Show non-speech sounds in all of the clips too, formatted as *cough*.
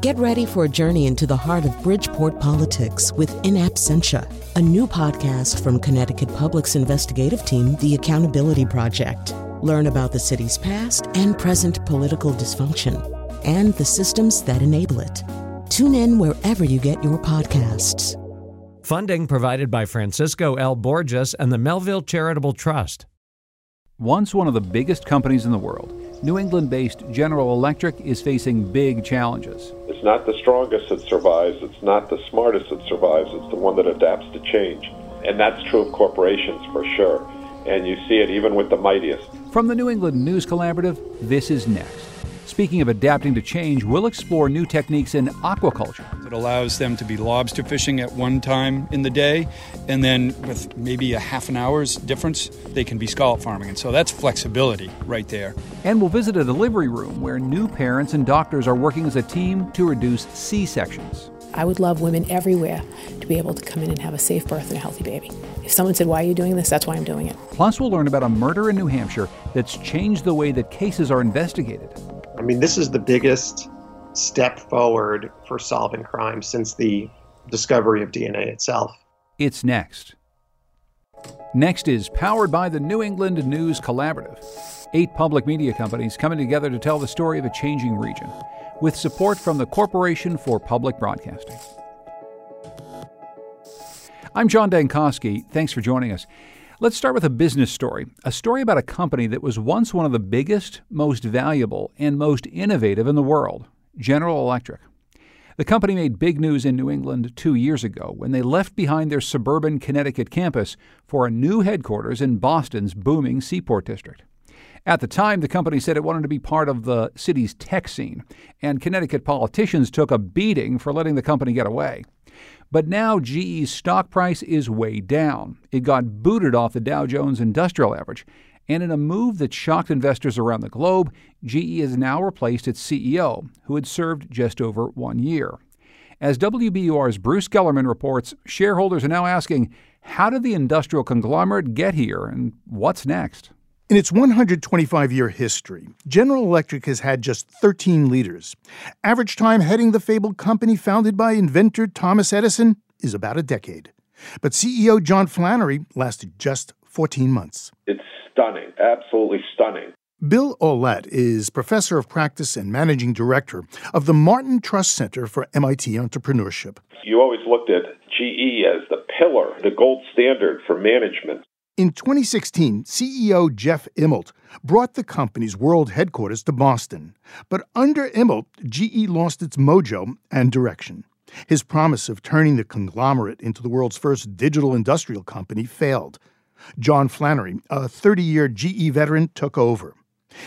Get ready for a journey into the heart of Bridgeport politics with In Absentia, a new podcast from Connecticut Public's investigative team, The Accountability Project. Learn about the city's past and present political dysfunction and the systems that enable it. Tune in wherever you get your podcasts. Funding provided by Francisco L. Borges and the Melville Charitable Trust. Once one of the biggest companies in the world, New England based General Electric is facing big challenges. It's not the strongest that survives, it's not the smartest that survives, it's the one that adapts to change. And that's true of corporations for sure. And you see it even with the mightiest. From the New England News Collaborative, this is next. Speaking of adapting to change, we'll explore new techniques in aquaculture. It allows them to be lobster fishing at one time in the day, and then with maybe a half an hour's difference, they can be scallop farming. And so that's flexibility right there. And we'll visit a delivery room where new parents and doctors are working as a team to reduce C sections. I would love women everywhere to be able to come in and have a safe birth and a healthy baby. If someone said, Why are you doing this? That's why I'm doing it. Plus, we'll learn about a murder in New Hampshire that's changed the way that cases are investigated. I mean, this is the biggest step forward for solving crime since the discovery of DNA itself. It's next. Next is powered by the New England News Collaborative, eight public media companies coming together to tell the story of a changing region, with support from the Corporation for Public Broadcasting. I'm John Dankosky. Thanks for joining us. Let's start with a business story, a story about a company that was once one of the biggest, most valuable, and most innovative in the world General Electric. The company made big news in New England two years ago when they left behind their suburban Connecticut campus for a new headquarters in Boston's booming Seaport District. At the time, the company said it wanted to be part of the city's tech scene, and Connecticut politicians took a beating for letting the company get away. But now GE's stock price is way down. It got booted off the Dow Jones Industrial Average. And in a move that shocked investors around the globe, GE has now replaced its CEO, who had served just over one year. As WBUR's Bruce Gellerman reports, shareholders are now asking how did the industrial conglomerate get here and what's next? In its 125 year history, General Electric has had just 13 leaders. Average time heading the fabled company founded by inventor Thomas Edison is about a decade. But CEO John Flannery lasted just 14 months. It's stunning, absolutely stunning. Bill Aulet is professor of practice and managing director of the Martin Trust Center for MIT Entrepreneurship. You always looked at GE as the pillar, the gold standard for management. In 2016, CEO Jeff Immelt brought the company's world headquarters to Boston. But under Immelt, GE lost its mojo and direction. His promise of turning the conglomerate into the world's first digital industrial company failed. John Flannery, a 30 year GE veteran, took over.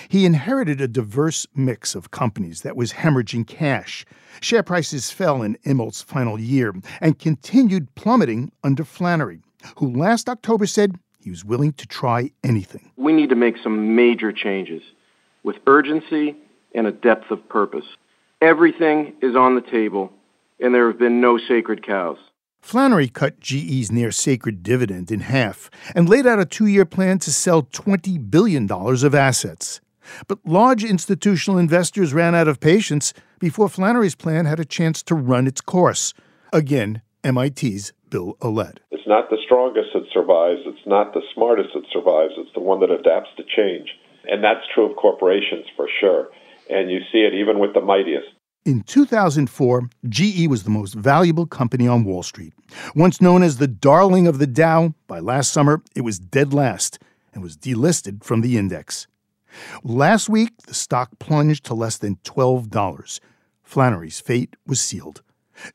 He inherited a diverse mix of companies that was hemorrhaging cash. Share prices fell in Immelt's final year and continued plummeting under Flannery, who last October said he was willing to try anything. We need to make some major changes with urgency and a depth of purpose. Everything is on the table, and there have been no sacred cows. Flannery cut GE's near sacred dividend in half and laid out a two year plan to sell $20 billion of assets. But large institutional investors ran out of patience before Flannery's plan had a chance to run its course. Again, MIT's Bill Aulet. It's not the strongest that survives, it's not the smartest that survives, it's the one that adapts to change. And that's true of corporations for sure. And you see it even with the mightiest. In 2004, GE was the most valuable company on Wall Street. Once known as the darling of the Dow, by last summer it was dead last and was delisted from the index. Last week, the stock plunged to less than $12. Flannery's fate was sealed.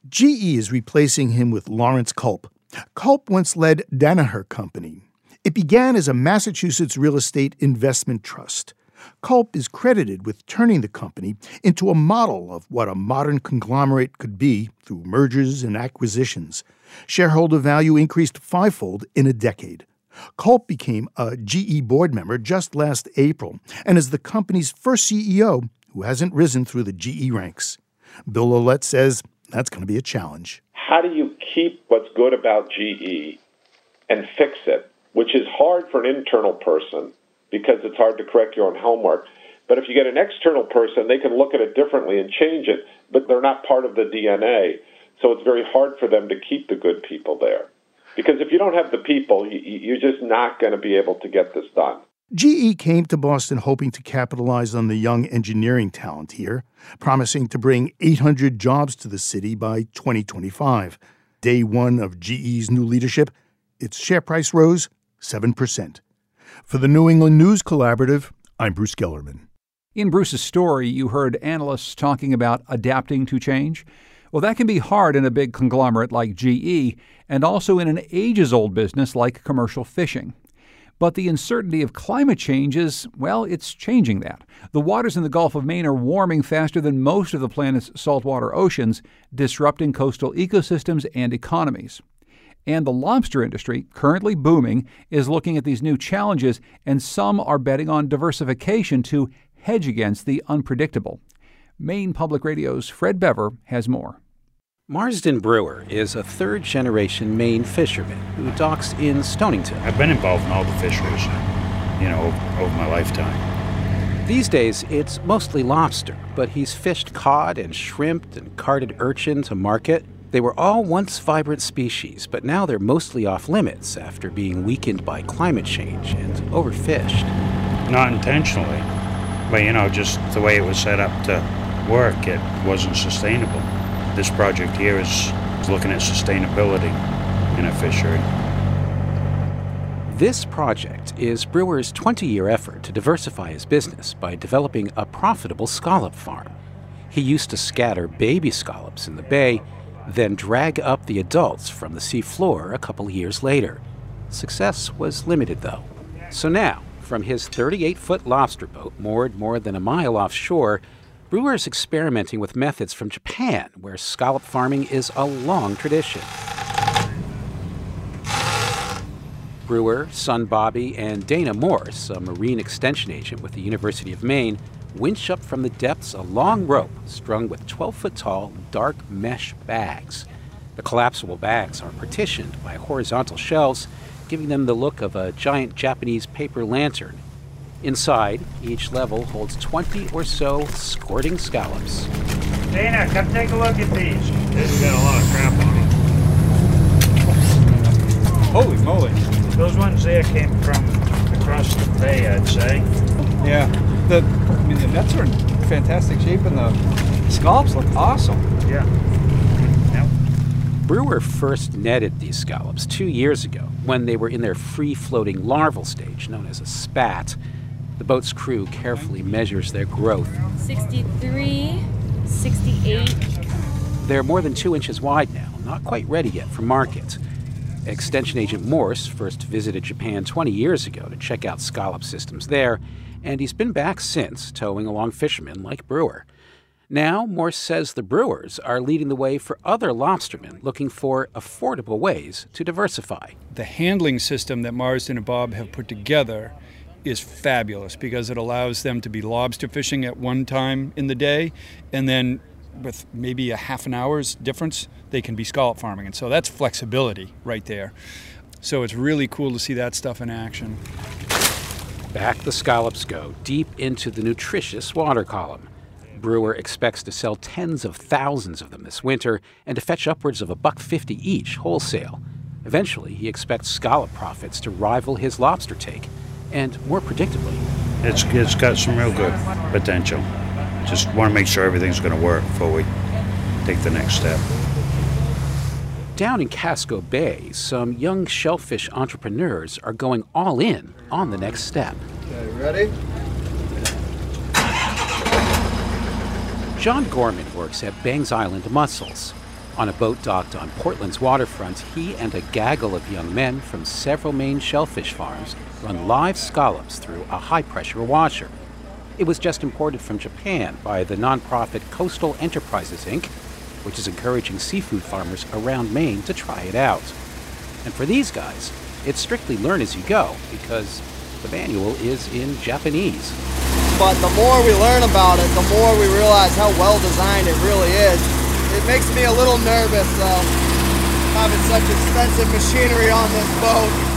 GE is replacing him with Lawrence Culp. Culp once led Danaher Company. It began as a Massachusetts real estate investment trust. Culp is credited with turning the company into a model of what a modern conglomerate could be through mergers and acquisitions. Shareholder value increased fivefold in a decade. Culp became a GE board member just last April and is the company's first CEO who hasn't risen through the GE ranks. Bill Aulet says that's going to be a challenge. How do you keep what's good about GE and fix it, which is hard for an internal person because it's hard to correct your own homework. But if you get an external person, they can look at it differently and change it, but they're not part of the DNA. So it's very hard for them to keep the good people there. Because if you don't have the people, you're just not going to be able to get this done. GE came to Boston hoping to capitalize on the young engineering talent here, promising to bring 800 jobs to the city by 2025. Day one of GE's new leadership, its share price rose 7%. For the New England News Collaborative, I'm Bruce Gellerman. In Bruce's story, you heard analysts talking about adapting to change. Well, that can be hard in a big conglomerate like GE and also in an ages old business like commercial fishing. But the uncertainty of climate change is, well, it's changing that. The waters in the Gulf of Maine are warming faster than most of the planet's saltwater oceans, disrupting coastal ecosystems and economies. And the lobster industry, currently booming, is looking at these new challenges, and some are betting on diversification to hedge against the unpredictable. Maine Public Radio's Fred Bever has more. Marsden Brewer is a third generation Maine fisherman who docks in Stonington. I've been involved in all the fisheries, you know, over my lifetime. These days, it's mostly lobster, but he's fished cod and shrimp and carted urchin to market. They were all once vibrant species, but now they're mostly off limits after being weakened by climate change and overfished. Not intentionally, but you know, just the way it was set up to work, it wasn't sustainable. This project here is, looking at sustainability in a fishery. This project is Brewer's 20 year effort to diversify his business by developing a profitable scallop farm. He used to scatter baby scallops in the bay, then drag up the adults from the seafloor a couple years later. Success was limited, though. So now, from his 38 foot lobster boat moored more than a mile offshore, Brewer is experimenting with methods from Japan, where scallop farming is a long tradition. Brewer, son Bobby, and Dana Morse, a marine extension agent with the University of Maine, winch up from the depths a long rope strung with 12 foot tall, dark mesh bags. The collapsible bags are partitioned by horizontal shelves, giving them the look of a giant Japanese paper lantern. Inside, each level holds 20 or so squirting scallops. Dana, come take a look at these. This has got a lot of crap on them. Holy moly. Those ones there came from across the bay, I'd say. Yeah. The, I mean, the nets are in fantastic shape and the scallops look awesome. Yeah. Brewer first netted these scallops two years ago when they were in their free floating larval stage, known as a spat. The boat's crew carefully measures their growth. 63, 68. They're more than two inches wide now, not quite ready yet for market. Extension Agent Morse first visited Japan 20 years ago to check out scallop systems there, and he's been back since, towing along fishermen like Brewer. Now, Morse says the brewers are leading the way for other lobstermen looking for affordable ways to diversify. The handling system that Marsden and Bob have put together is fabulous because it allows them to be lobster fishing at one time in the day and then with maybe a half an hour's difference they can be scallop farming. And so that's flexibility right there. So it's really cool to see that stuff in action. Back the scallops go deep into the nutritious water column. Brewer expects to sell tens of thousands of them this winter and to fetch upwards of a buck fifty each wholesale. Eventually, he expects scallop profits to rival his lobster take, and more predictably, it's it's got some real good potential. Just want to make sure everything's going to work before we take the next step. Down in Casco Bay, some young shellfish entrepreneurs are going all in on the next step. Okay, ready? John Gorman works at Bangs Island Mussels. On a boat docked on Portland's waterfront, he and a gaggle of young men from several Maine shellfish farms run live scallops through a high pressure washer. It was just imported from Japan by the nonprofit Coastal Enterprises Inc., which is encouraging seafood farmers around Maine to try it out. And for these guys, it's strictly learn as you go because the manual is in Japanese but the more we learn about it, the more we realize how well designed it really is. It makes me a little nervous though, having such expensive machinery on this boat.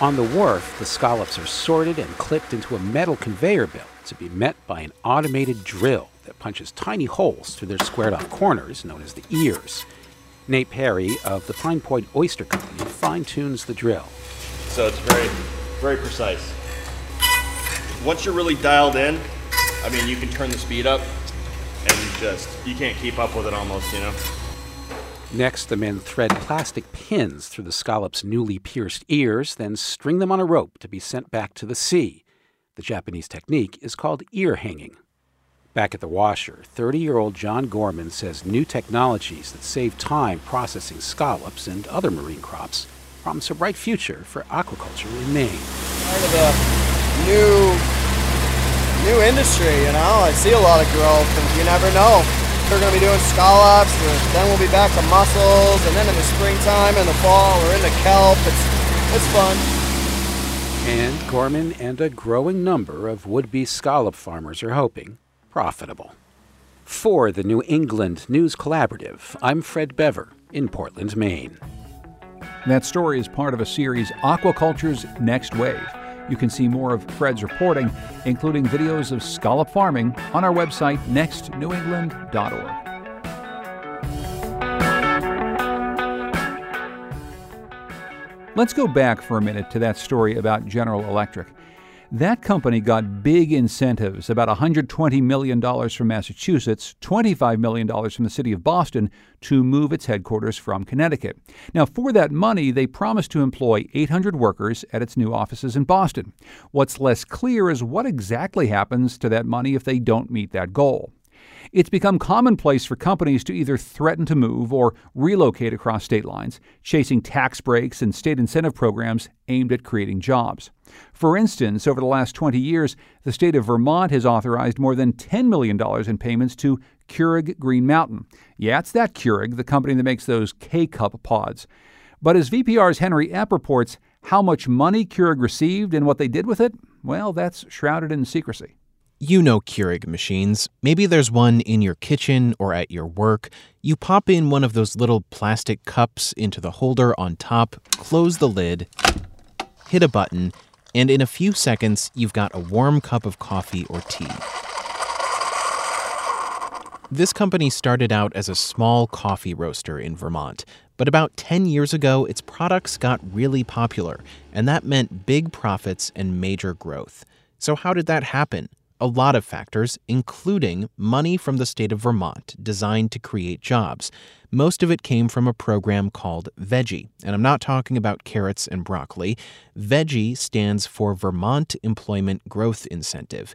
On the wharf, the scallops are sorted and clipped into a metal conveyor belt to be met by an automated drill that punches tiny holes through their squared off corners, known as the ears. Nate Perry of the Pine Point Oyster Company fine tunes the drill. So it's very, very precise. Once you're really dialed in, I mean, you can turn the speed up and just, you can't keep up with it almost, you know? Next, the men thread plastic pins through the scallop's newly pierced ears, then string them on a rope to be sent back to the sea. The Japanese technique is called ear hanging. Back at the washer, 30 year old John Gorman says new technologies that save time processing scallops and other marine crops promise a bright future for aquaculture in Maine. Part of the new, new industry, you know, I see a lot of growth, and you never know. We're going to be doing scallops, and then we'll be back to mussels, and then in the springtime and the fall, we're into kelp. It's, it's fun. And Gorman and a growing number of would be scallop farmers are hoping profitable. For the New England News Collaborative, I'm Fred Bever in Portland, Maine. That story is part of a series, Aquaculture's Next Wave. You can see more of Fred's reporting, including videos of scallop farming, on our website, nextnewengland.org. Let's go back for a minute to that story about General Electric. That company got big incentives, about $120 million from Massachusetts, $25 million from the city of Boston, to move its headquarters from Connecticut. Now, for that money, they promised to employ 800 workers at its new offices in Boston. What's less clear is what exactly happens to that money if they don't meet that goal. It's become commonplace for companies to either threaten to move or relocate across state lines, chasing tax breaks and state incentive programs aimed at creating jobs. For instance, over the last 20 years, the state of Vermont has authorized more than $10 million in payments to Keurig Green Mountain. Yeah, it's that Keurig, the company that makes those K Cup pods. But as VPR's Henry Epp reports, how much money Keurig received and what they did with it, well, that's shrouded in secrecy. You know Keurig machines. Maybe there's one in your kitchen or at your work. You pop in one of those little plastic cups into the holder on top, close the lid, hit a button, and in a few seconds, you've got a warm cup of coffee or tea. This company started out as a small coffee roaster in Vermont, but about 10 years ago, its products got really popular, and that meant big profits and major growth. So, how did that happen? A lot of factors, including money from the state of Vermont designed to create jobs. Most of it came from a program called VEGI, and I'm not talking about carrots and broccoli. VEGI stands for Vermont Employment Growth Incentive.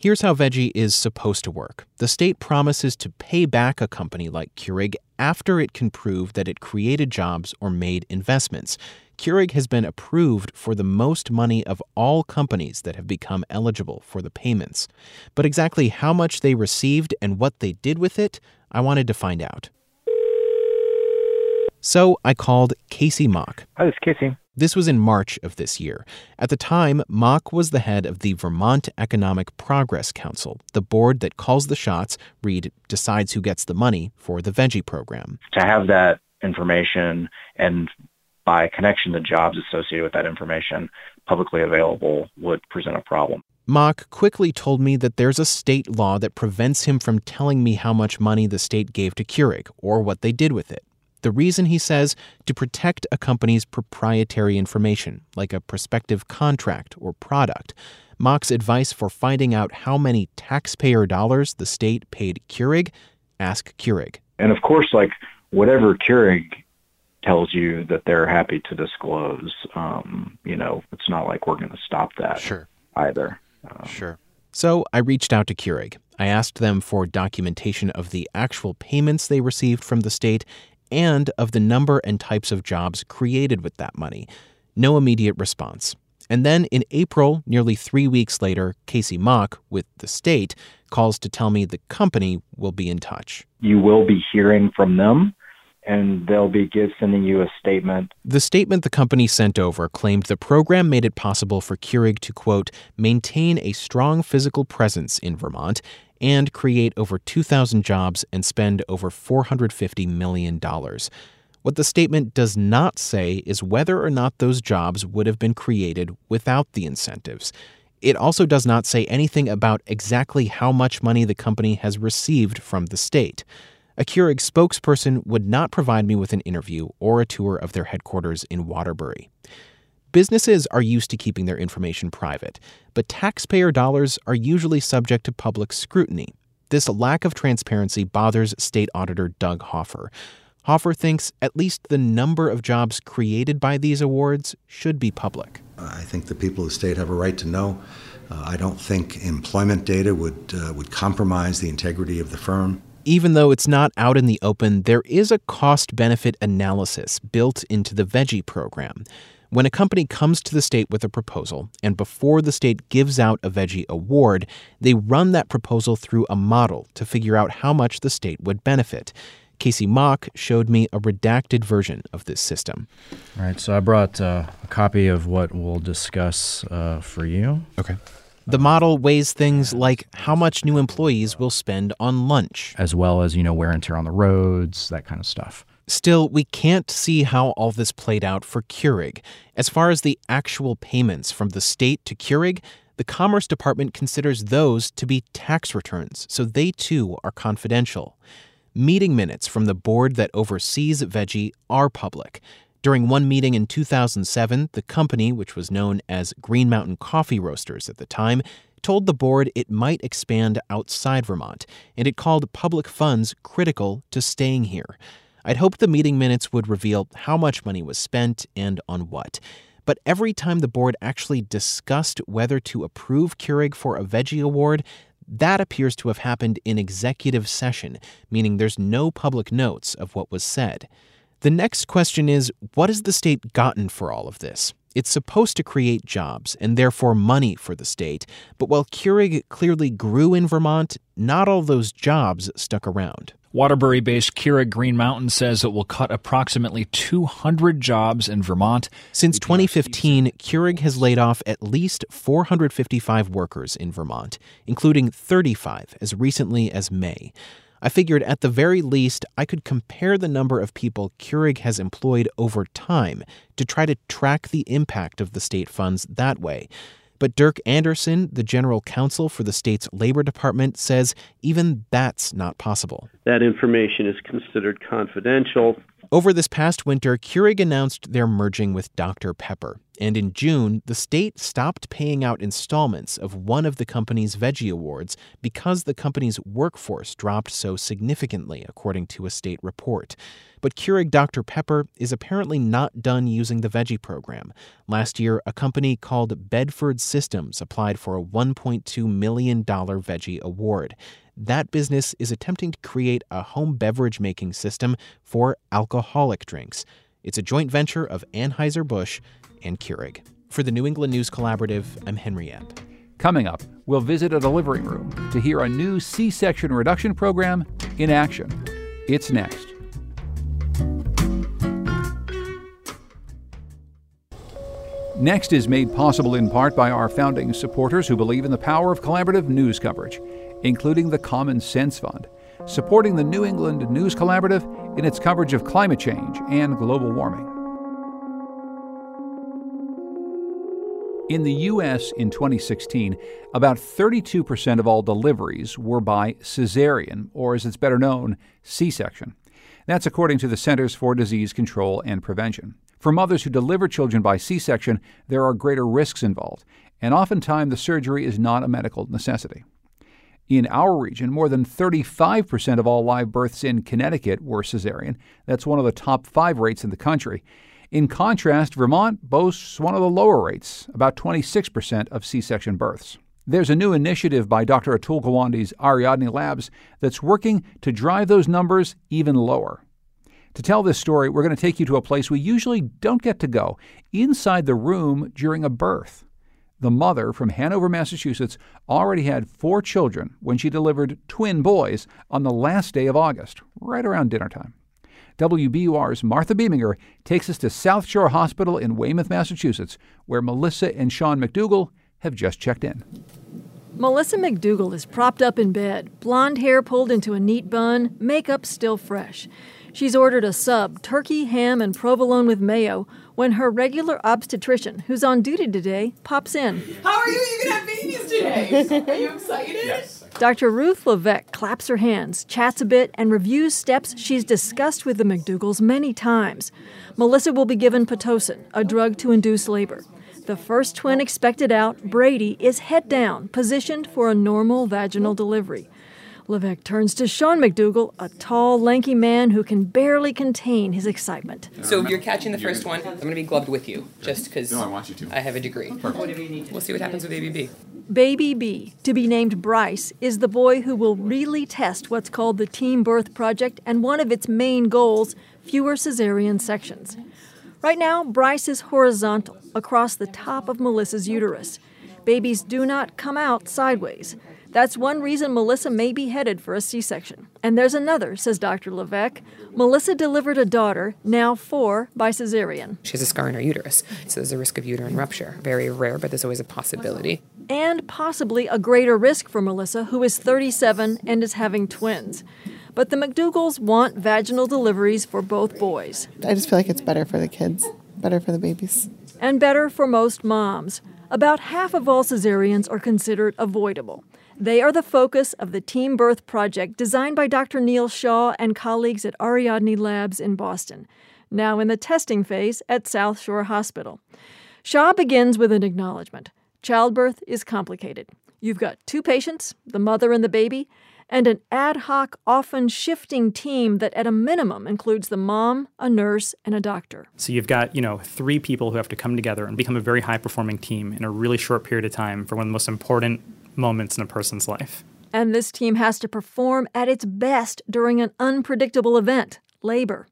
Here's how VEGI is supposed to work the state promises to pay back a company like Keurig after it can prove that it created jobs or made investments. Keurig has been approved for the most money of all companies that have become eligible for the payments. But exactly how much they received and what they did with it, I wanted to find out. So I called Casey Mock. Hi, this is Casey. This was in March of this year. At the time, Mock was the head of the Vermont Economic Progress Council, the board that calls the shots, read, decides who gets the money for the VEGI program. To have that information and by connection the jobs associated with that information publicly available would present a problem. Mock quickly told me that there's a state law that prevents him from telling me how much money the state gave to Keurig or what they did with it. The reason, he says, to protect a company's proprietary information, like a prospective contract or product. Mock's advice for finding out how many taxpayer dollars the state paid Keurig ask Keurig. And of course, like whatever Keurig tells you that they're happy to disclose. Um, you know, it's not like we're going to stop that sure. either. Um, sure. So I reached out to Keurig. I asked them for documentation of the actual payments they received from the state and of the number and types of jobs created with that money. No immediate response. And then in April, nearly three weeks later, Casey Mock, with the state, calls to tell me the company will be in touch. You will be hearing from them and they'll be give, sending you a statement. The statement the company sent over claimed the program made it possible for Keurig to, quote, maintain a strong physical presence in Vermont and create over 2,000 jobs and spend over $450 million. What the statement does not say is whether or not those jobs would have been created without the incentives. It also does not say anything about exactly how much money the company has received from the state. A Keurig spokesperson would not provide me with an interview or a tour of their headquarters in Waterbury. Businesses are used to keeping their information private, but taxpayer dollars are usually subject to public scrutiny. This lack of transparency bothers State Auditor Doug Hoffer. Hoffer thinks at least the number of jobs created by these awards should be public. I think the people of the state have a right to know. Uh, I don't think employment data would uh, would compromise the integrity of the firm. Even though it's not out in the open, there is a cost benefit analysis built into the VEGI program. When a company comes to the state with a proposal, and before the state gives out a VEGI award, they run that proposal through a model to figure out how much the state would benefit. Casey Mock showed me a redacted version of this system. All right, so I brought uh, a copy of what we'll discuss uh, for you. Okay. The model weighs things like how much new employees will spend on lunch, as well as, you know, wear and tear on the roads, that kind of stuff. Still, we can't see how all this played out for Keurig. As far as the actual payments from the state to Keurig, the Commerce Department considers those to be tax returns, so they too are confidential. Meeting minutes from the board that oversees VEGI are public. During one meeting in 2007, the company, which was known as Green Mountain Coffee Roasters at the time, told the board it might expand outside Vermont, and it called public funds critical to staying here. I'd hoped the meeting minutes would reveal how much money was spent and on what. But every time the board actually discussed whether to approve Keurig for a VEGI Award, that appears to have happened in executive session, meaning there's no public notes of what was said. The next question is what has the state gotten for all of this? It's supposed to create jobs and therefore money for the state, but while Keurig clearly grew in Vermont, not all those jobs stuck around. Waterbury based Keurig Green Mountain says it will cut approximately 200 jobs in Vermont. Since 2015, Keurig has laid off at least 455 workers in Vermont, including 35 as recently as May. I figured at the very least I could compare the number of people Keurig has employed over time to try to track the impact of the state funds that way. But Dirk Anderson, the general counsel for the state's labor department, says even that's not possible. That information is considered confidential. Over this past winter, Keurig announced they're merging with Dr. Pepper. And in June, the state stopped paying out installments of one of the company's VEGI Awards because the company's workforce dropped so significantly, according to a state report. But Keurig Dr. Pepper is apparently not done using the VEGI program. Last year, a company called Bedford Systems applied for a $1.2 million VEGI Award. That business is attempting to create a home beverage making system for alcoholic drinks. It's a joint venture of Anheuser-Busch and Keurig. For the New England News Collaborative, I'm Henry Epp. Coming up, we'll visit a delivery room to hear a new C section reduction program in action. It's next. Next is made possible in part by our founding supporters who believe in the power of collaborative news coverage, including the Common Sense Fund, supporting the New England News Collaborative in its coverage of climate change and global warming. In the U.S. in 2016, about 32% of all deliveries were by cesarean, or as it's better known, C section. That's according to the Centers for Disease Control and Prevention. For mothers who deliver children by C section, there are greater risks involved, and oftentimes the surgery is not a medical necessity. In our region, more than 35% of all live births in Connecticut were cesarean. That's one of the top five rates in the country. In contrast, Vermont boasts one of the lower rates, about 26% of C section births. There's a new initiative by Dr. Atul Gawande's Ariadne Labs that's working to drive those numbers even lower. To tell this story, we're going to take you to a place we usually don't get to go inside the room during a birth. The mother from Hanover, Massachusetts, already had four children when she delivered twin boys on the last day of August, right around dinner time. WBUR's Martha Bebinger takes us to South Shore Hospital in Weymouth, Massachusetts, where Melissa and Sean McDougall have just checked in. Melissa McDougall is propped up in bed, blonde hair pulled into a neat bun, makeup still fresh. She's ordered a sub, turkey, ham, and provolone with mayo, when her regular obstetrician, who's on duty today, pops in. How are you? You can have babies today. *laughs* Are you excited? Yes. Dr. Ruth Levesque claps her hands, chats a bit, and reviews steps she's discussed with the McDougals many times. Melissa will be given Pitocin, a drug to induce labor. The first twin expected out, Brady, is head down, positioned for a normal vaginal delivery. Levesque turns to Sean McDougall, a tall, lanky man who can barely contain his excitement. So if you're catching the first one, I'm going to be gloved with you, just because No, I want you to. I have a degree. Perfect. We'll see what happens with Baby B. Baby B, to be named Bryce, is the boy who will really test what's called the Team Birth Project and one of its main goals fewer cesarean sections. Right now, Bryce is horizontal across the top of Melissa's uterus. Babies do not come out sideways. That's one reason Melissa may be headed for a C section. And there's another, says Dr. Levesque. Melissa delivered a daughter, now four, by cesarean. She has a scar in her uterus, so there's a risk of uterine rupture. Very rare, but there's always a possibility. And possibly a greater risk for Melissa, who is 37 and is having twins. But the McDougals want vaginal deliveries for both boys. I just feel like it's better for the kids, better for the babies. And better for most moms. About half of all cesareans are considered avoidable. They are the focus of the Team Birth Project designed by Dr. Neel Shah and colleagues at Ariadne Labs in Boston, now in the testing phase at South Shore Hospital. Shaw begins with an acknowledgement. Childbirth is complicated. You've got two patients, the mother and the baby, and an ad hoc, often shifting team that at a minimum includes the mom, a nurse, and a doctor. So you've got, you know, three people who have to come together and become a very high performing team in a really short period of time for one of the most important moments in a person's life. And this team has to perform at its best during an unpredictable event, labor.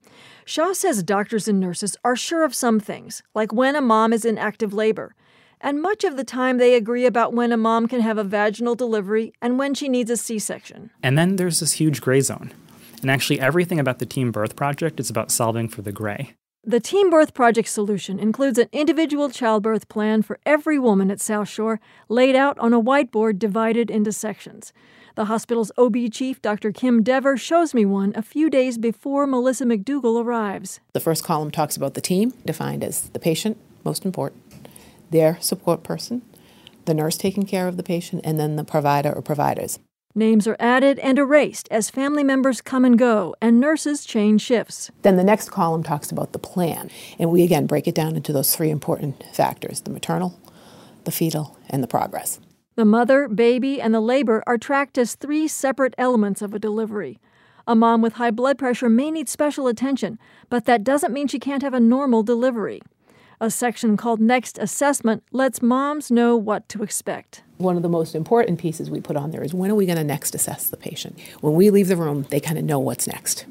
Shah says doctors and nurses are sure of some things, like when a mom is in active labor. And much of the time they agree about when a mom can have a vaginal delivery and when she needs a C section. And then there's this huge gray zone. And actually, everything about the Team Birth Project is about solving for the gray. The Team Birth Project solution includes an individual childbirth plan for every woman at South Shore, laid out on a whiteboard divided into sections. The hospital's OB chief, Dr. Kim Dever, shows me one a few days before Melissa McDougall arrives. The first column talks about the team, defined as the patient, most important, their support person, the nurse taking care of the patient, and then the provider or providers. Names are added and erased as family members come and go and nurses change shifts. Then the next column talks about the plan, and we again break it down into those three important factors the maternal, the fetal, and the progress. The mother, baby, and the labor are tracked as three separate elements of a delivery. A mom with high blood pressure may need special attention, but that doesn't mean she can't have a normal delivery. A section called Next Assessment lets moms know what to expect. One of the most important pieces we put on there is when are we going to next assess the patient? When we leave the room, they kind of know what's next.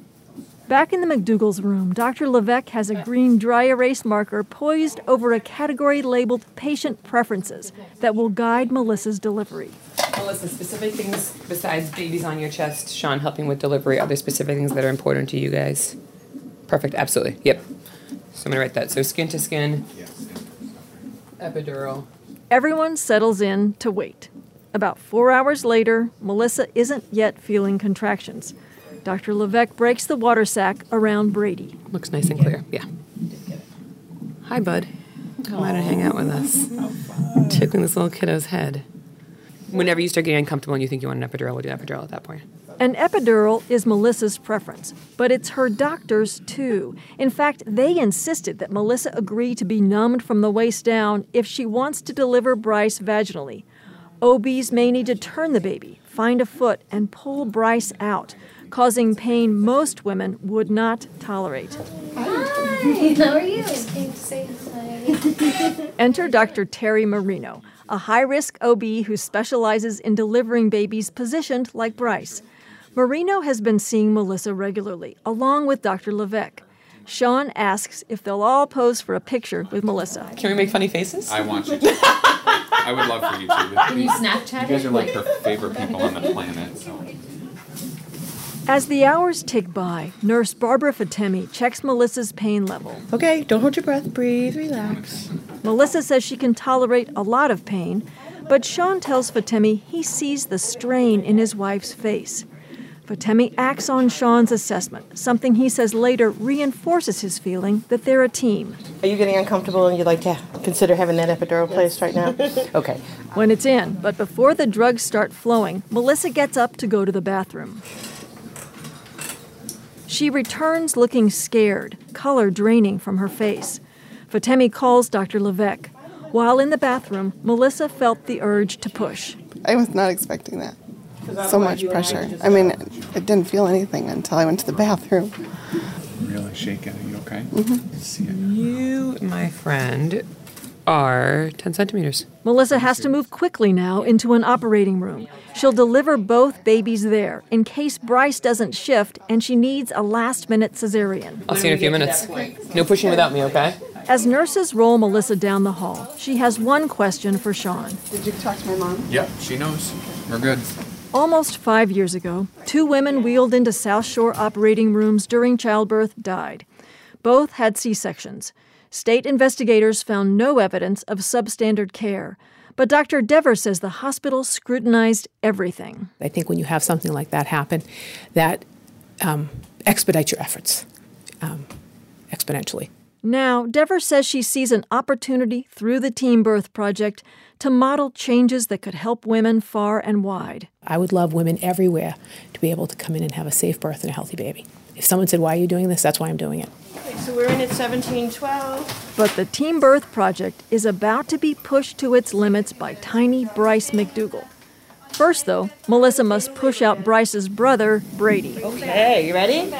Back in the McDougall's room, Dr. Levesque has a green dry erase marker poised over a category labeled Patient Preferences that will guide Melissa's delivery. Melissa, specific things besides babies on your chest, Sean helping with delivery, other specific things that are important to you guys? Perfect, absolutely. Yep. So I'm going to write that. So skin to skin, epidural. Everyone settles in to wait. About four hours later, Melissa isn't yet feeling contractions. Dr. Levesque breaks the water sac around Brady. Looks nice and clear. Yeah. Hi, bud. Come out and hang out with us. Tickling this little kiddo's head. Whenever you start getting uncomfortable and you think you want an epidural, we'll do an epidural at that point. An epidural is Melissa's preference, but it's her doctor's too. In fact, they insisted that Melissa agree to be numbed from the waist down if she wants to deliver Bryce vaginally. OBs may need to turn the baby, find a foot, and pull Bryce out, causing pain most women would not tolerate. Hi, how are you? Came to say hi. Enter Dr. Terry Marino, a high risk OB who specializes in delivering babies positioned like Bryce. Marino has been seeing Melissa regularly, along with Dr. Levesque. Sean asks if they'll all pose for a picture with Melissa. Can we make funny faces? I want you to. *laughs* I would love for you to. Can you Snapchat You guys are like her favorite people on the planet. So. As the hours tick by, nurse Barbara Fatemi checks Melissa's pain level. Okay, don't hold your breath, breathe, relax. Melissa says she can tolerate a lot of pain, but Sean tells Fatemi he sees the strain in his wife's face. Fatemi acts on Sean's assessment, something he says later reinforces his feeling that they're a team. Are you getting uncomfortable and you'd like to consider having that epidural placed right now? *laughs* Okay. When it's in, but before the drugs start flowing, Melissa gets up to go to the bathroom. She returns looking scared, color draining from her face. Fatemi calls Dr. Levesque. While in the bathroom, Melissa felt the urge to push. I was not expecting that. So much pressure. I mean, I didn't feel anything until I went to the bathroom. Really shaking. Are you okay? Mm-hmm. You, my friend, are 10 centimeters. Melissa has to move quickly now into an operating room. She'll deliver both babies there in case Bryce doesn't shift and she needs a last minute cesarean. I'll see you in a few minutes. No pushing without me, okay? As nurses roll Melissa down the hall, she has one question for Sean. Did you talk to my mom? Yep, she knows. We're good. Almost five years ago, two women wheeled into South Shore operating rooms during childbirth died. Both had C sections. State investigators found no evidence of substandard care, but Dr. Dever says the hospital scrutinized everything. I think when you have something like that happen, that um, expedites your efforts um, exponentially. Now, Dever says she sees an opportunity through the Team Birth Project to model changes that could help women far and wide. I would love women everywhere to be able to come in and have a safe birth and a healthy baby. If someone said, Why are you doing this? That's why I'm doing it. Okay, so we're in at 1712. But the Team Birth Project is about to be pushed to its limits by tiny Bryce McDougall. First, though, Melissa must push out Bryce's brother, Brady. Okay, you ready?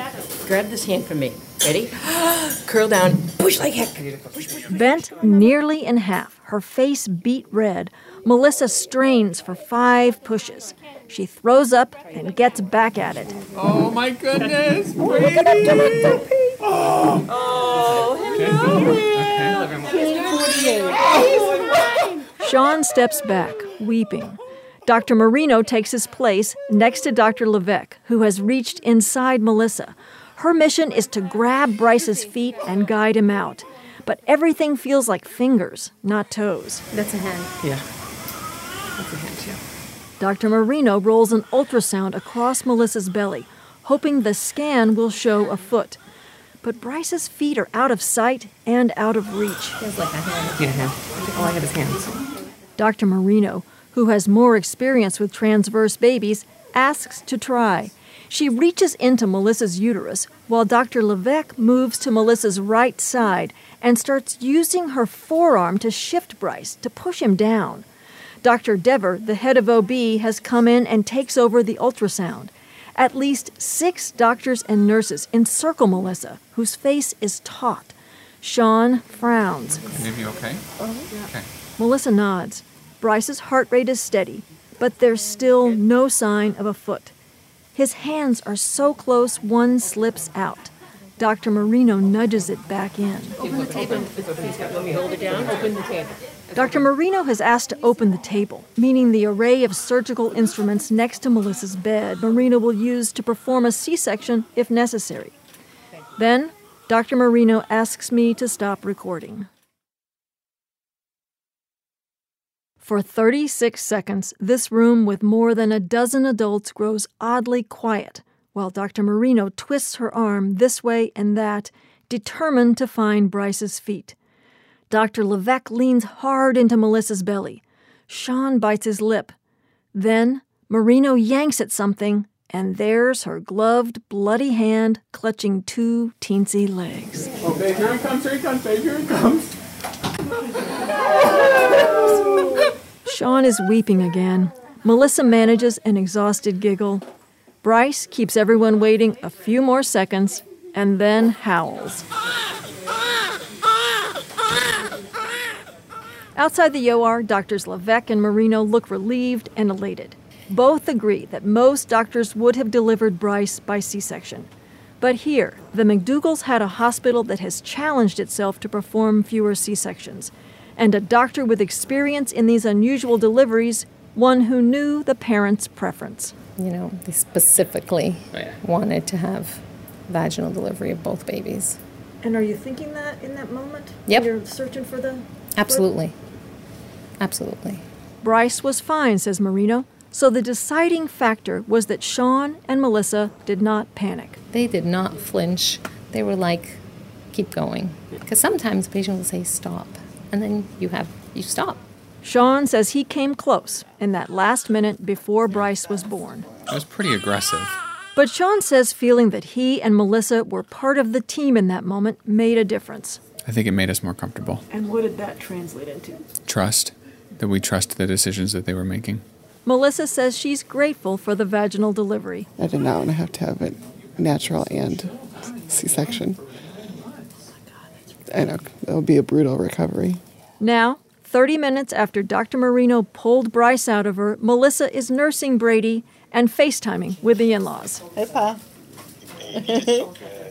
Grab this hand from me. Ready? Curl down. Push like heck. Push, push. Bent nearly in half, her face beet red, Melissa strains for five pushes. She throws up and gets back at it. Oh my goodness, Brady! Oh, Sean steps back, weeping. Dr. Marino takes his place next to Dr. Levesque, who has reached inside Melissa. Her mission is to grab Bryce's feet and guide him out. But everything feels like fingers, not toes. That's a hand. Yeah. That's a hand, too. Dr. Marino rolls an ultrasound across Melissa's belly, hoping the scan will show a foot. But Bryce's feet are out of sight and out of reach. Feels like a hand. Need a hand. All I have is hands. Dr. Marino, who has more experience with transverse babies, asks to try. She reaches into Melissa's uterus while Dr. Levesque moves to Melissa's right side and starts using her forearm to shift Bryce to push him down. Dr. Dever, the head of OB, has come in and takes over the ultrasound. At least six doctors and nurses encircle Melissa, whose face is taut. Sean frowns. Maybe okay? Oh, okay. Melissa nods. Bryce's heart rate is steady, but there's still no sign of a foot. His hands are so close one slips out. Dr. Marino nudges it back in. Open the table. Let me hold it down. Open the table. Dr. Marino has asked to open the table, meaning the array of surgical instruments next to Melissa's bed Marino will use to perform a C section if necessary. Then, Dr. Marino asks me to stop recording. For 36 seconds, this room with more than a dozen adults grows oddly quiet while Dr. Marino twists her arm this way and that, determined to find Bryce's feet. Dr. Levesque leans hard into Melissa's belly. Sean bites his lip. Then Marino yanks at something, and there's her gloved, bloody hand clutching two teensy legs. Okay, here it comes, here it comes, babe, here it comes. *laughs* Sean is weeping again. Melissa manages an exhausted giggle. Bryce keeps everyone waiting a few more seconds and then howls. Outside the OR, doctors Levesque and Marino look relieved and elated. Both agree that most doctors would have delivered Bryce by C section. But here, the McDougals had a hospital that has challenged itself to perform fewer C sections, and a doctor with experience in these unusual deliveries, one who knew the parents' preference. You know, they specifically Oh, yeah. wanted to have vaginal delivery of both babies. And are you thinking that in that moment? Yep. You're searching for the. Absolutely. Absolutely. Bryce was fine, says Marino, So the deciding factor was that Sean and Melissa did not panic. They did not flinch. They were like, keep going. Because sometimes the patient will say, stop. And then you have, you stop. Sean says he came close in that last minute before Bryce was born. It was pretty aggressive. But Sean says feeling that he and Melissa were part of the team in that moment made a difference. I think it made us more comfortable. And what did that translate into? Trust. That we trust the decisions that they were making. Melissa says she's grateful for the vaginal delivery. I did not want to have to have it natural and C section. I know it'll be a brutal recovery. Now, 30 minutes after Dr. Marino pulled Bryce out of her, Melissa is nursing Brady and FaceTiming with the in laws. Hey, Pa.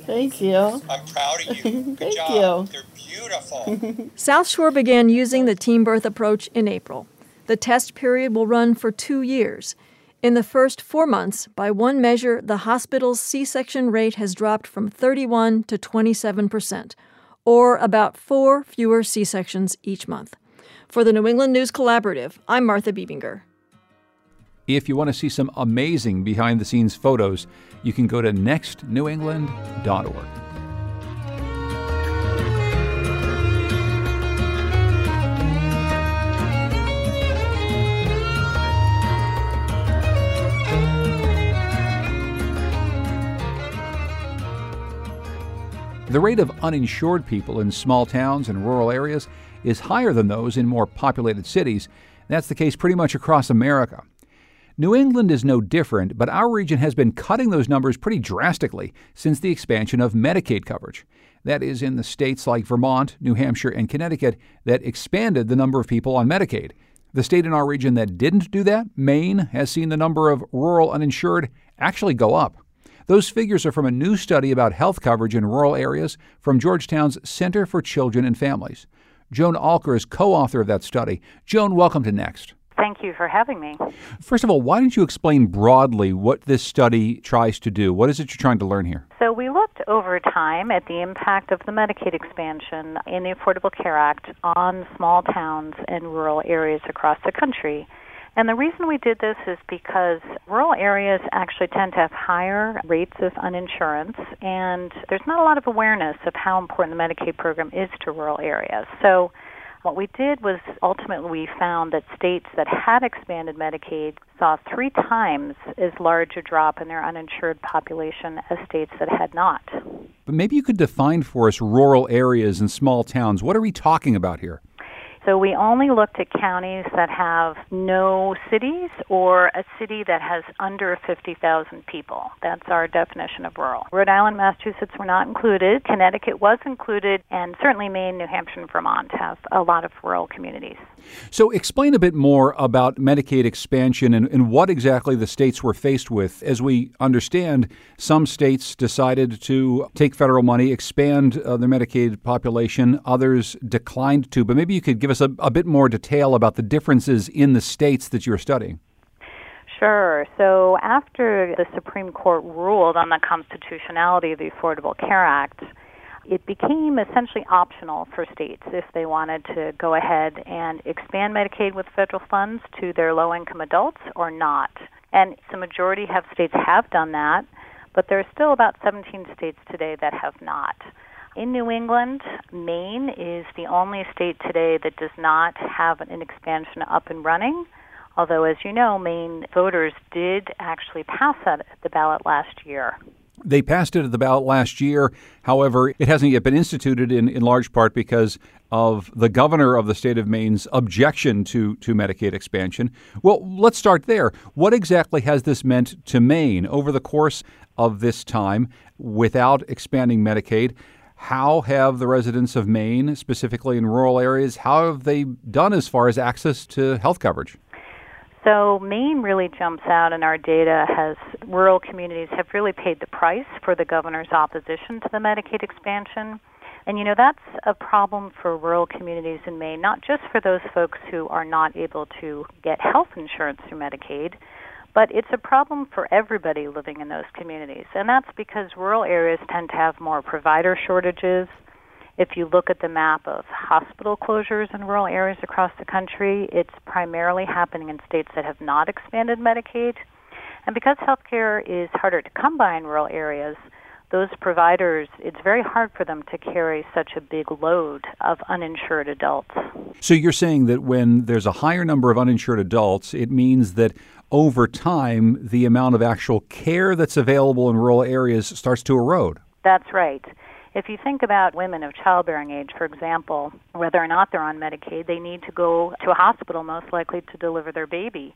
Thank you. I'm proud of you. *laughs* Good Thank job. you. They're beautiful. *laughs* South Shore began using the team birth approach in April. The test period will run for two years. In the first four months, by one measure, the hospital's C section rate has dropped from 31 to 27 percent, or about four fewer C sections each month. For the New England News Collaborative, I'm Martha Bebinger. If you want to see some amazing behind the scenes photos, you can go to nextnewengland.org. The rate of uninsured people in small towns and rural areas is higher than those in more populated cities. That's the case pretty much across America. New England is no different, but our region has been cutting those numbers pretty drastically since the expansion of Medicaid coverage. That is, in the states like Vermont, New Hampshire, and Connecticut that expanded the number of people on Medicaid. The state in our region that didn't do that, Maine, has seen the number of rural uninsured actually go up. Those figures are from a new study about health coverage in rural areas from Georgetown's Center for Children and Families. Joan Alker is co author of that study. Joan, welcome to Next. Thank you for having me. First of all, why don't you explain broadly what this study tries to do? What is it you're trying to learn here? So, we looked over time at the impact of the Medicaid expansion in the Affordable Care Act on small towns and rural areas across the country. And the reason we did this is because rural areas actually tend to have higher rates of uninsurance, and there's not a lot of awareness of how important the Medicaid program is to rural areas. So, what we did was ultimately we found that states that had expanded Medicaid saw three times as large a drop in their uninsured population as states that had not. But maybe you could define for us rural areas and small towns. What are we talking about here? So we only looked at counties that have no cities or a city that has under 50,000 people. That's our definition of rural. Rhode Island, Massachusetts were not included. Connecticut was included, and certainly Maine, New Hampshire, and Vermont have a lot of rural communities. So, explain a bit more about Medicaid expansion and, and, what exactly the states were faced with. As we understand, some states decided to take federal money, expand uh, their Medicaid population, others declined to. But maybe you could give us a, a bit more detail about the differences in the states that you're studying. Sure. So, after the Supreme Court ruled on the constitutionality of the Affordable Care Act, it became essentially optional for states if they wanted to go ahead and expand Medicaid with federal funds to their low income adults or not. And the majority of states have done that, but there are still about 17 states today that have not. In New England, Maine is the only state today that does not have an expansion up and running. Although, as you know, Maine voters did actually pass that at the ballot last year. They passed it at the ballot last year. However, it hasn't yet been instituted in, in large part because of the governor of the state of Maine's objection to, to Medicaid expansion. Well, let's start there. What exactly has this meant to Maine over the course of this time without expanding Medicaid? How have the residents of Maine, specifically in rural areas, how have they done as far as access to health coverage? So Maine really jumps out in our data as rural communities have really paid the price for the governor's opposition to the Medicaid expansion. And you know, that's a problem for rural communities in Maine, not just for those folks who are not able to get health insurance through Medicaid, but it's a problem for everybody living in those communities. And that's because rural areas tend to have more provider shortages If you look at the map of hospital closures in rural areas across the country, it's primarily happening in states that have not expanded Medicaid. And because healthcare is harder to come by in rural areas, those providers, it's very hard for them to carry such a big load of uninsured adults. So you're saying that when there's a higher number of uninsured adults, it means that over time, the amount of actual care that's available in rural areas starts to erode. That's right. If you think about women of childbearing age, for example, whether or not they're on Medicaid, they need to go to a hospital most likely to deliver their baby.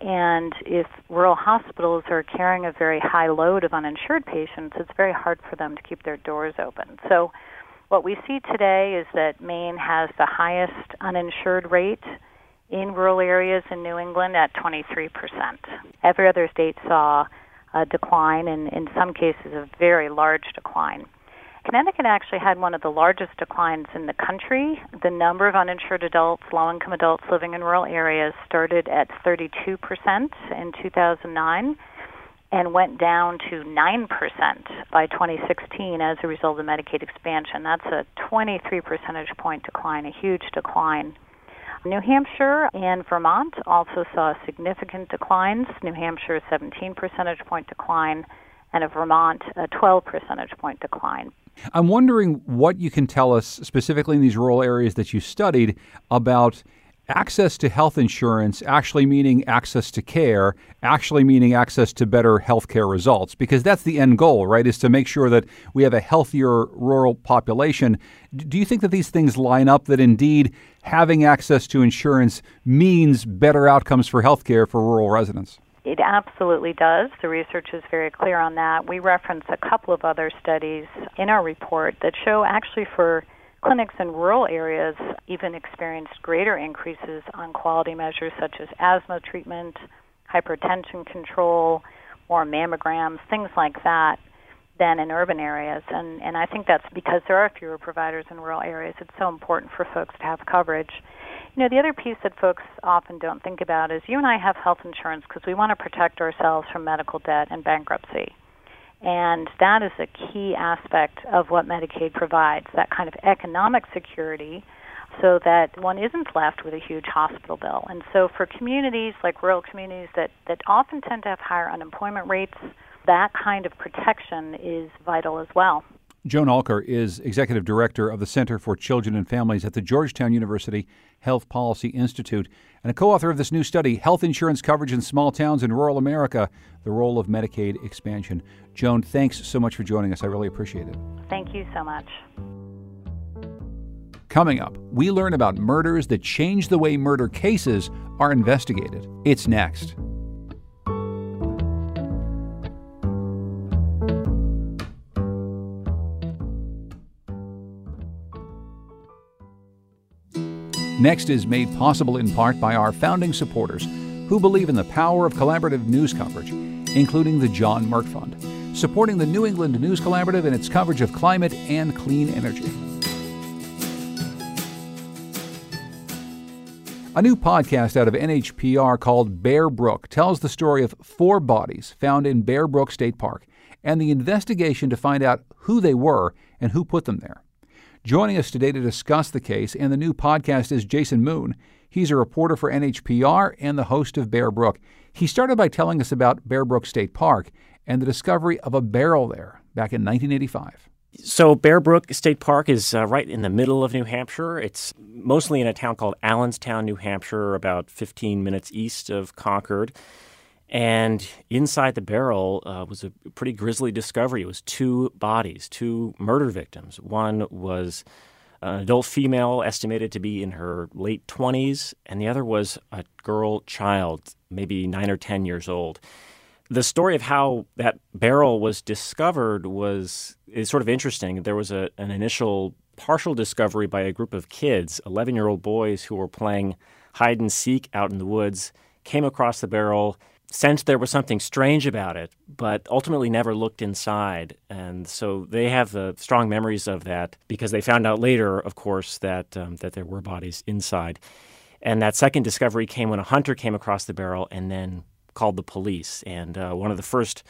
And if rural hospitals are carrying a very high load of uninsured patients, it's very hard for them to keep their doors open. So, what we see today is that Maine has the highest uninsured rate in rural areas in New England at 23%. Every other state saw a decline, and in some cases, a very large decline. Connecticut actually had one of the largest declines in the country. The number of uninsured adults, low income adults living in rural areas, started at 32% in 2009 and went down to 9% by 2016 as a result of Medicaid expansion. That's a 23 percentage point decline, a huge decline. New Hampshire and Vermont also saw significant declines. New Hampshire, 17 percentage point decline, and a Vermont, a 12 percentage point decline. I'm wondering what you can tell us specifically in these rural areas that you studied about access to health insurance actually meaning access to care, actually meaning access to better healthcare results, because that's the end goal, right? Is to make sure that we have a healthier rural population. Do you think that these things line up, that indeed having access to insurance means better outcomes for healthcare for rural residents? It absolutely does. The research is very clear on that. We reference a couple of other studies in our report that show actually for clinics in rural areas even experienced greater increases on quality measures such as asthma treatment, hypertension control, more mammograms, things like that than in urban areas. And, and I think that's because there are fewer providers in rural areas. It's so important for folks to have coverage. You know, the other piece that folks often don't think about is you and I have health insurance because we want to protect ourselves from medical debt and bankruptcy. And that is a key aspect of what Medicaid provides that kind of economic security so that one isn't left with a huge hospital bill. And so for communities like rural communities that, that often tend to have higher unemployment rates, that kind of protection is vital as well. Joan Alker is Executive Director of the Center for Children and Families at the Georgetown University Health Policy Institute and a co author of this new study, Health Insurance Coverage in Small Towns in Rural America The Role of Medicaid Expansion. Joan, thanks so much for joining us. I really appreciate it. Thank you so much. Coming up, we learn about murders that change the way murder cases are investigated. It's next. Next is made possible in part by our founding supporters who believe in the power of collaborative news coverage, including the John Merck Fund, supporting the New England News Collaborative in its coverage of climate and clean energy. A new podcast out of NHPR called Bear Brook tells the story of four bodies found in Bear Brook State Park and the investigation to find out who they were and who put them there. Joining us today to discuss the case and the new podcast is Jason Moon. He's a reporter for NHPR and the host of Bear Brook. He started by telling us about Bear Brook State Park and the discovery of a barrel there back in 1985. So, Bear Brook State Park is uh, right in the middle of New Hampshire. It's mostly in a town called Allenstown, New Hampshire, about 15 minutes east of Concord. And inside the barrel uh, was a pretty grisly discovery. It was two bodies, two murder victims. One was an adult female, estimated to be in her late 20s, and the other was a girl child, maybe nine or 10 years old. The story of how that barrel was discovered was is sort of interesting. There was a, an initial partial discovery by a group of kids, 11 year old boys who were playing hide and seek out in the woods, came across the barrel sensed there was something strange about it, but ultimately never looked inside. And so they have uh, strong memories of that because they found out later, of course, that um, that there were bodies inside. And that second discovery came when a hunter came across the barrel and then called the police. And uh, one of the first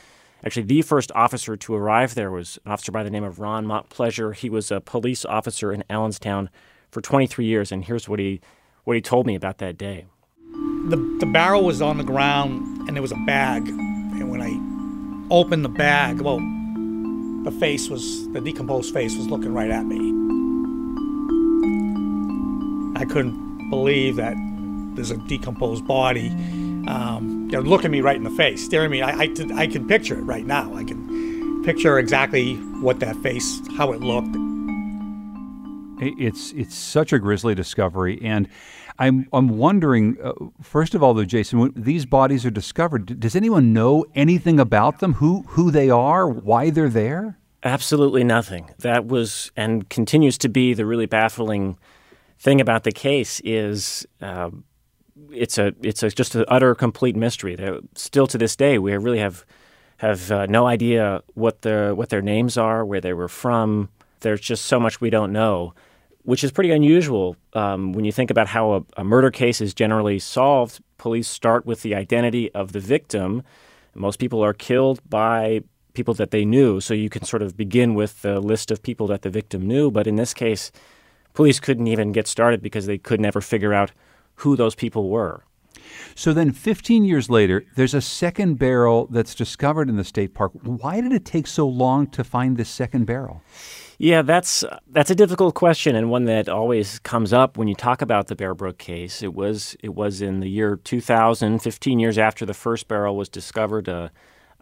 Actually, the first officer to arrive there was an officer by the name of Ron Montpleasure. He was a police officer in Allenstown for 23 years, and here's what he what he told me about that day. The the barrel was on the ground, and there was a bag, and when I opened the bag, well, the face was the decomposed face was looking right at me. I couldn't believe that there's a decomposed body um, you know, looking me right in the face, staring me. I, I, I can picture it right now. I can picture exactly what that face, how it looked. It's it's such a grisly discovery, and I'm I'm wondering. Uh, first of all, though, Jason, when these bodies are discovered, does anyone know anything about them? Who who they are? Why they're there? Absolutely nothing. That was and continues to be the really baffling thing about the case is. Uh, it's a it's a, just an utter complete mystery. They're, still to this day, we really have have uh, no idea what their what their names are, where they were from. There's just so much we don't know, which is pretty unusual um, when you think about how a, a, murder case is generally solved. Police start with the identity of the victim. Most people are killed by people that they knew, so you can sort of begin with the list of people that the victim knew. But in this case, police couldn't even get started because they could never figure out who those people were. So then 15 years later, there's a second barrel that's discovered in the state park. Why did it take so long to find this second barrel? Yeah, that's that's a difficult question and one that always comes up when you talk about the Bear Brook case. It was it was in the year 2000, 15 years after the first barrel was discovered. A,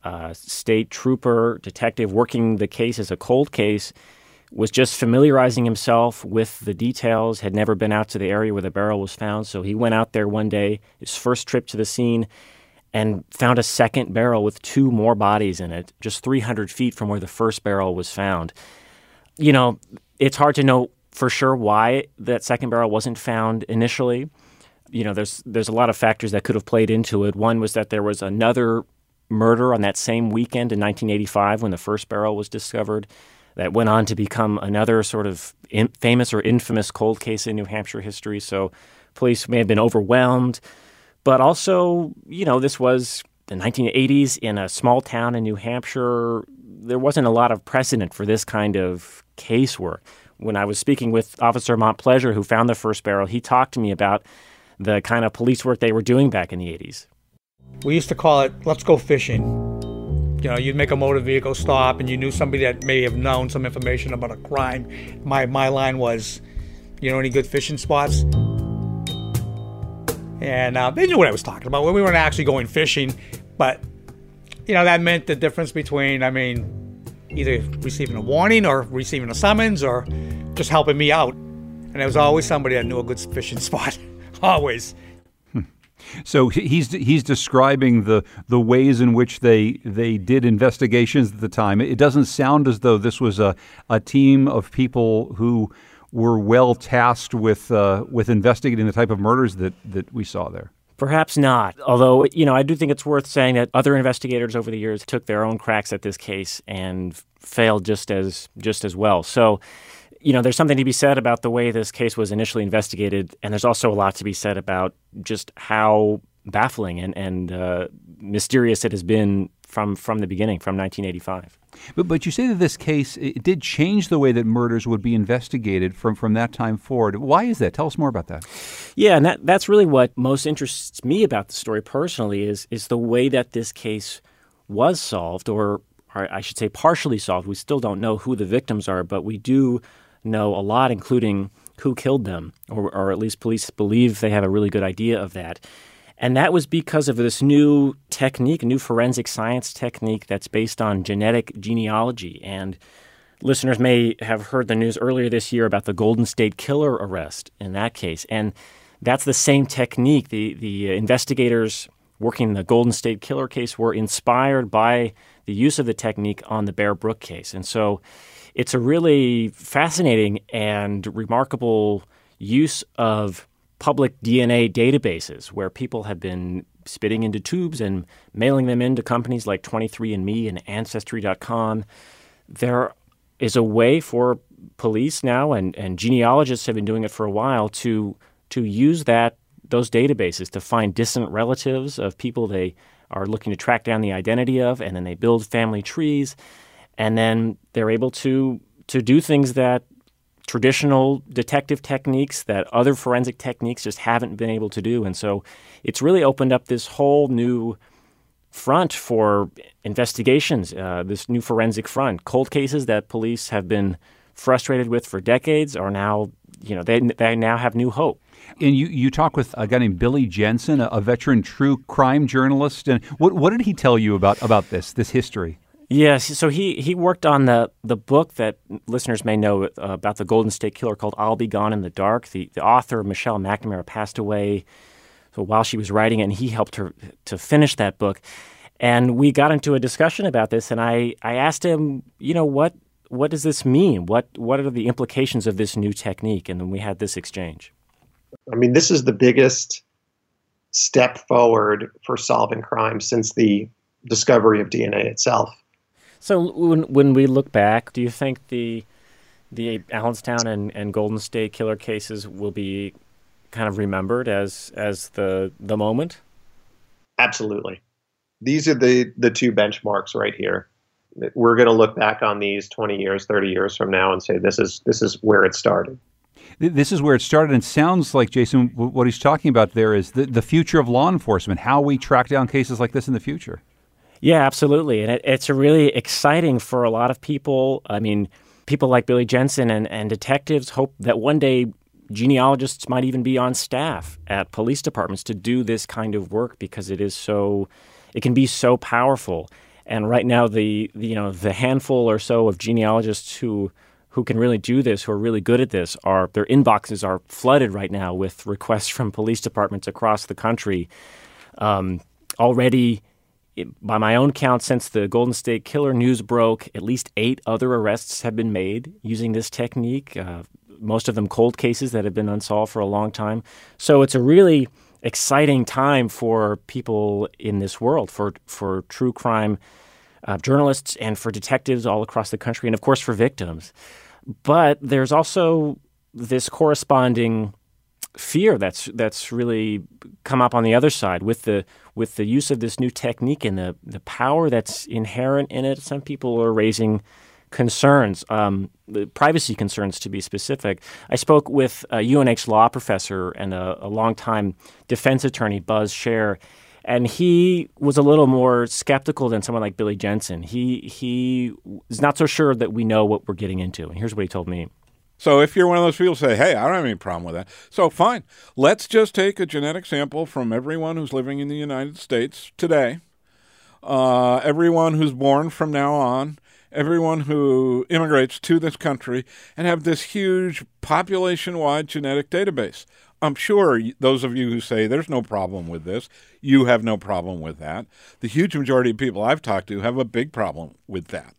a state trooper detective working the case as a cold case was just familiarizing himself with the details, had never been out to the area where the barrel was found. So he went out there one day, his first trip to the scene, and found a second barrel with two more bodies in it, just 300 feet from where the first barrel was found. You know, it's hard to know for sure why that second barrel wasn't found initially. You know, there's there's a lot of factors that could have played into it. One was that there was another murder on that same weekend in 1985 when the first barrel was discovered that went on to become another sort of in, famous or infamous cold case in New Hampshire history. So police may have been overwhelmed, but also, you know, this was the 1980s in a small town in New Hampshire. There wasn't a lot of precedent for this kind of casework. When I was speaking with Officer Montpleasure, who found the first barrel, he talked to me about the kind of police work they were doing back in the 80s. We used to call it, let's go fishing you know, you'd make a motor vehicle stop and you knew somebody that may have known some information about a crime. My, my line was, you know any good fishing spots? And uh, they knew what I was talking about. We weren't actually going fishing, but, you know, that meant the difference between, I mean, either receiving a warning or receiving a summons or just helping me out. And there was always somebody that knew a good fishing *laughs* spot. always. So he's he's describing the the ways in which they they did investigations at the time. It doesn't sound as though this was a, a team of people who were well tasked with uh, with investigating the type of murders that that we saw there. Perhaps not. Although, you know, I do think it's worth saying that other investigators over the years took their own cracks at this case and failed just as just as well. So, you know, there's something to be said about the way this case was initially investigated, and there's also a lot to be said about just how baffling and, and uh, mysterious it has been from from the beginning, from 1985. But but you say that this case it did change the way that murders would be investigated from from that time forward. Why is that? Tell us more about that. Yeah, and that that's really what most interests me about the story personally is is the way that this case was solved, or, or I should say, partially solved. We still don't know who the victims are, but we do know a lot, including who killed them, or, or at least police believe they have a really good idea of that. And that was because of this new technique, new forensic science technique that's based on genetic genealogy. And listeners may have heard the news earlier this year about the Golden State Killer arrest in that case. And that's the same technique. The, the investigators working the Golden State Killer case were inspired by the use of the technique on the Bear Brook case. And so it's a really fascinating and remarkable use of public DNA databases where people have been spitting into tubes and mailing them into companies like 23andMe and Ancestry.com. There is a way for police now and, and genealogists have been doing it for a while to to use that those databases to find distant relatives of people they are looking to track down the identity of, and then they build family trees, and then they're able to to do things that traditional detective techniques that other forensic techniques just haven't been able to do. And so it's really opened up this whole new front for investigations, uh, this new forensic front. Cold cases that police have been frustrated with for decades are now, you know, they, they now have new hope. And you, you talk with a guy named Billy Jensen, a, a veteran true crime journalist. And what, what did he tell you about, about this, this history? Yes, so he, he worked on the, the book that listeners may know uh, about the Golden State Killer called I'll Be Gone in the Dark. The, the author, Michelle McNamara, passed away so while she was writing it, and he helped her to finish that book. And we got into a discussion about this, and I, I asked him, you know, what what does this mean? What what are the implications of this new technique? And then we had this exchange. I mean, this is the biggest step forward for solving crime since the discovery of DNA itself. So when when we look back, do you think the the Allenstown and, and Golden State killer cases will be kind of remembered as as the the moment? Absolutely. These are the the two benchmarks right here. We're going to look back on these 20 years, 30 years from now and say this is this is where it started. This is where it started, and sounds like Jason. What he's talking about there is the, the future of law enforcement, how we track down cases like this in the future. Yeah, absolutely. And it, it's really exciting for a lot of people. I mean, people like Billy Jensen and, and detectives hope that one day genealogists might even be on staff at police departments to do this kind of work because it is so, it can be so powerful. And right now, the, the you know the handful or so of genealogists who who can really do this, who are really good at this, are their inboxes are flooded right now with requests from police departments across the country. Um, already by my own count, since the Golden State Killer news broke, at least eight other arrests have been made using this technique. Uh, most of them cold cases that have been unsolved for a long time. So it's a really exciting time for people in this world, for for true crime uh, journalists and for detectives all across the country, and of course for victims. But there's also this corresponding fear that's that's really come up on the other side with the with the use of this new technique and the the power that's inherent in it. Some people are raising concerns, um, privacy concerns to be specific. I spoke with a UNH law professor and a, a longtime defense attorney, Buzz Scherr, and he was a little more skeptical than someone like Billy Jensen. He he is not so sure that we know what we're getting into. And here's what he told me. So if you're one of those people say, "Hey, I don't have any problem with that," so fine. Let's just take a genetic sample from everyone who's living in the United States today, uh, everyone who's born from now on, everyone who immigrates to this country, and have this huge population-wide genetic database. I'm sure those of you who say there's no problem with this, you have no problem with that. The huge majority of people I've talked to have a big problem with that.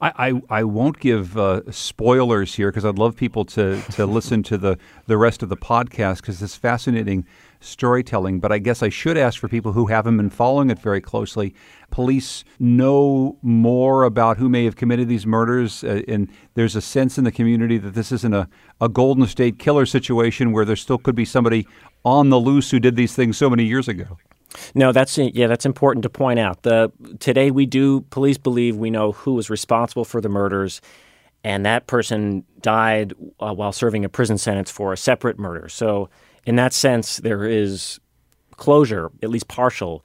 I, I, I won't give uh, spoilers here because I'd love people to, to *laughs* listen to the, the rest of the podcast because it's fascinating storytelling. But I guess I should ask for people who haven't been following it very closely. Police know more about who may have committed these murders, uh, and there's a sense in the community that this isn't a, a Golden State killer situation where there still could be somebody on the loose who did these things so many years ago. No, that's yeah, that's important to point out. The today we do police believe we know who was responsible for the murders, and that person died uh, while serving a prison sentence for a separate murder. So, in that sense, there is closure, at least partial,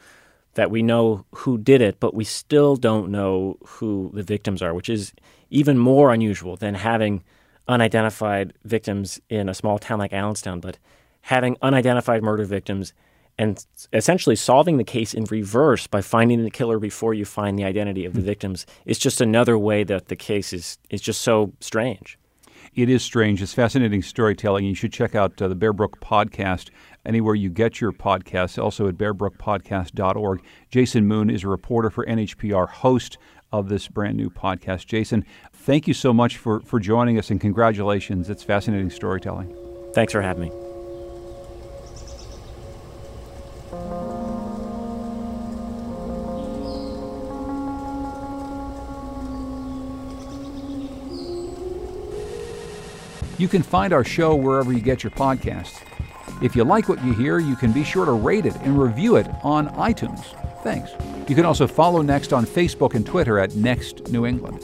that we know who did it, but we still don't know who the victims are, which is even more unusual than having unidentified victims in a small town like Allenstown, but having unidentified murder victims and essentially solving the case in reverse by finding the killer before you find the identity of the victims is just another way that the case is is just so strange. It is strange. It's fascinating storytelling. You should check out uh, the Bear Brook podcast anywhere you get your podcasts, also at bearbrookpodcast.org. Jason Moon is a reporter for NHPR, host of this brand new podcast. Jason, thank you so much for, for joining us and congratulations. It's fascinating storytelling. Thanks for having me. You can find our show wherever you get your podcasts. If you like what you hear, you can be sure to rate it and review it on iTunes. Thanks. You can also follow Next on Facebook and Twitter at Next New England.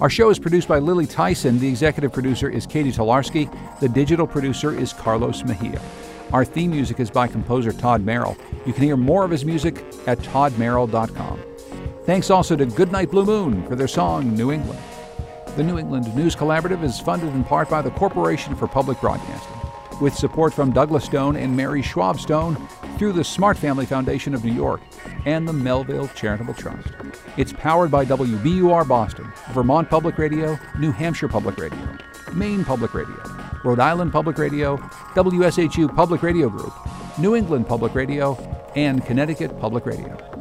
Our show is produced by Lily Tyson. The executive producer is Katie Tolarski. The digital producer is Carlos Mejia. Our theme music is by composer Todd Merrill. You can hear more of his music at toddmerrill.com. Thanks also to Goodnight Blue Moon for their song New England. The New England News Collaborative is funded in part by the Corporation for Public Broadcasting, with support from Douglas Stone and Mary Schwab Stone through the Smart Family Foundation of New York and the Melville Charitable Trust. It's powered by WBUR Boston, Vermont Public Radio, New Hampshire Public Radio, Maine Public Radio, Rhode Island Public Radio, WSHU Public Radio Group, New England Public Radio, and Connecticut Public Radio.